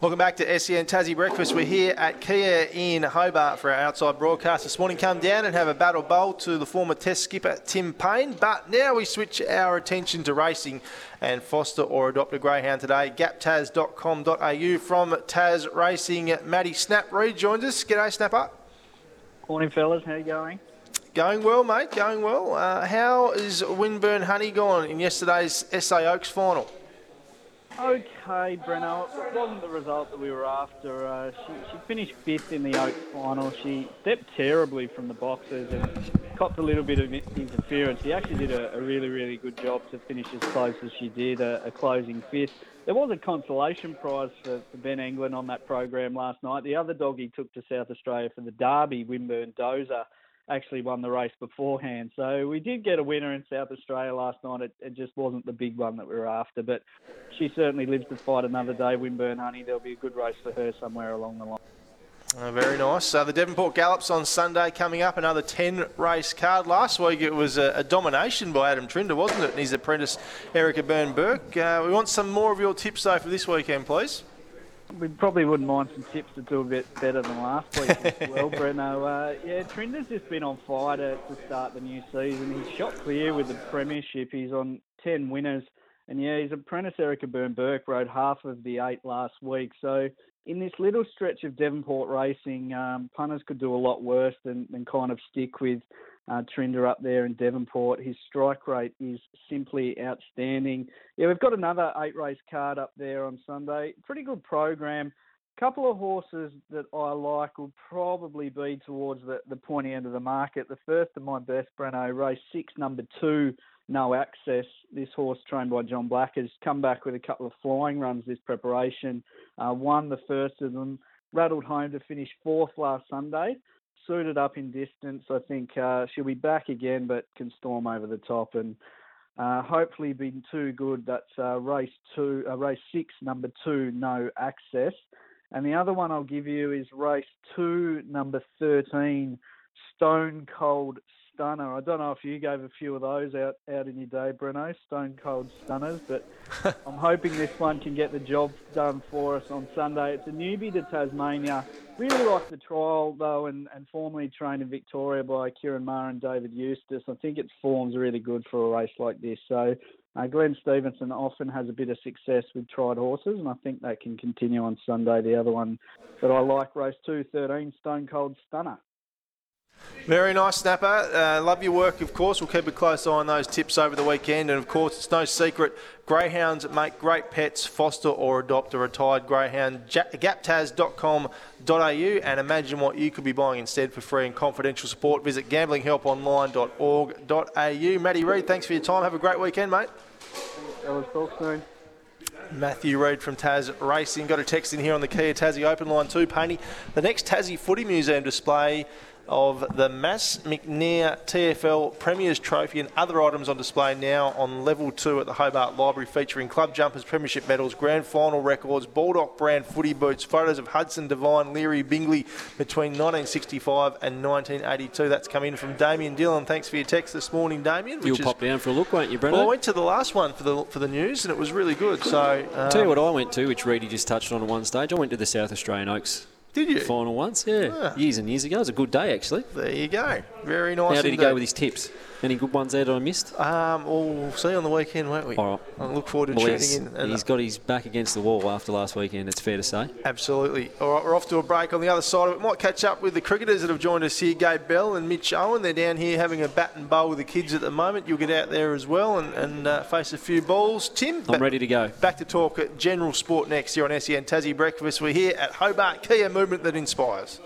Welcome back to SEN Tassie Breakfast. We're here at Kia in Hobart for our outside broadcast this morning. Come down and have a battle bowl to the former Test skipper Tim Paine. But now we switch our attention to racing and foster or adopt a greyhound today. Gaptas.com.au from Tas Racing. Matty Snap Reid joins us. G'day, Snapper. Morning, fellas. How are you going? Going well, mate. Going well. Uh, how is Winburn Honey gone in yesterday's SA Oaks final? Okay, Breno. It wasn't the result that we were after. Uh, she, she finished fifth in the Oaks final. She stepped terribly from the boxes and copped a little bit of interference. She actually did a, a really, really good job to finish as close as she did, a, a closing fifth. There was a consolation prize for, for Ben England on that program last night. The other dog he took to South Australia for the Derby, Winburn Dozer actually won the race beforehand. So we did get a winner in South Australia last night. It, it, just wasn't the big one that we were after, but she certainly lives to fight another day. Winburn Honey, there'll be a good race for her somewhere along the line. Oh, very nice. Uh, the Devonport Gallops on Sunday coming up, another 10 race card. Last week it was a, a domination by Adam Trinder, wasn't it? And his apprentice Erica Byrne Burke. Uh, we want some more of your tips though for this weekend, please we probably wouldn't mind some tips to do a bit better than last week as well, Breno. Uh, yeah, Trinder's just been on fire to, to start the new season. He's shot clear with the premiership. He's on 10 winners. And yeah, his apprentice Erica Byrne Burke rode half of the eight last week. So in this little stretch of Devonport racing, um, punters could do a lot worse than, than kind of stick with uh, Trinder up there in Devonport. His strike rate is simply outstanding. Yeah, we've got another eight race card up there on Sunday. Pretty good program. Couple of horses that I like will probably be towards the, the pointy end of the market. The first of my best, Breno, race six, number two, no access. This horse, trained by John Black, has come back with a couple of flying runs this preparation. Uh, won the first of them, rattled home to finish fourth last Sunday suited up in distance. I think uh, she'll be back again, but can storm over the top and uh, hopefully be too good. That's uh, race two, uh, race six, number two, no access. And the other one I'll give you is race two, number thirteen, Stone Cold stunner. I don't know if you gave a few of those out, out in your day, Breno, stone cold stunners, but I'm hoping this one can get the job done for us on Sunday. It's a newbie to Tasmania. Really like the trial, though, and, and formerly trained in Victoria by Ciaron Maher and David Eustace. I think its form's really good for a race like this. So uh, Glenn Stevenson often has a bit of success with tried horses, and I think that can continue on Sunday. The other one that I like, race two, 13, Stone Cold Stunner. Very nice, Snapper. Uh, love your work, of course. We'll keep a close eye on those tips over the weekend. And of course, it's no secret greyhounds make great pets. Foster or adopt a retired greyhound. Gaptas.com.au and imagine what you could be buying instead for free and confidential support. Visit gamblinghelponline.org.au. Matty Reid, thanks for your time. Have a great weekend, mate. That talk soon. Matthew Reid from Tas Racing. Got a text in here on the Kia Tassie Open Line too, Painey. The next Tassie Footy Museum display of the Mass McNair TFL Premier's Trophy and other items on display now on level two at the Hobart Library, featuring club jumpers, premiership medals, grand final records, Baldock brand footy boots, photos of Hudson Devine, Leary Bingley between 1965 and 1982. That's come in from Damien Dillon. Thanks for your text this morning, Damien. You'll pop down for a look, won't you, Brendan? Well, I went to the last one for the for the news, and it was really good. So, um, tell you what I went to, which Reedy just touched on at one stage. I went to the South Australian Oaks did you? Final once, yeah. yeah. Years and years ago. It was a good day, actually. There you go. Very nice. How did indeed. he go with his tips? Any good ones there that I missed? Um, we'll see on the weekend, won't we? All right. I look forward to well, tuning in. He's got his back against the wall after last weekend, it's fair to say. Absolutely. All right, we're off to a break on the other side of it. Might catch up with the cricketers that have joined us here, Gabe Bell and Mitch Owen. They're down here having a bat and bowl with the kids at the moment. You'll get out there as well and, and uh, face a few balls. Tim? I'm ready to go. Back to talk at general sport next here on SEN Tassie Breakfast. We're here at Hobart Kia Movement that inspires.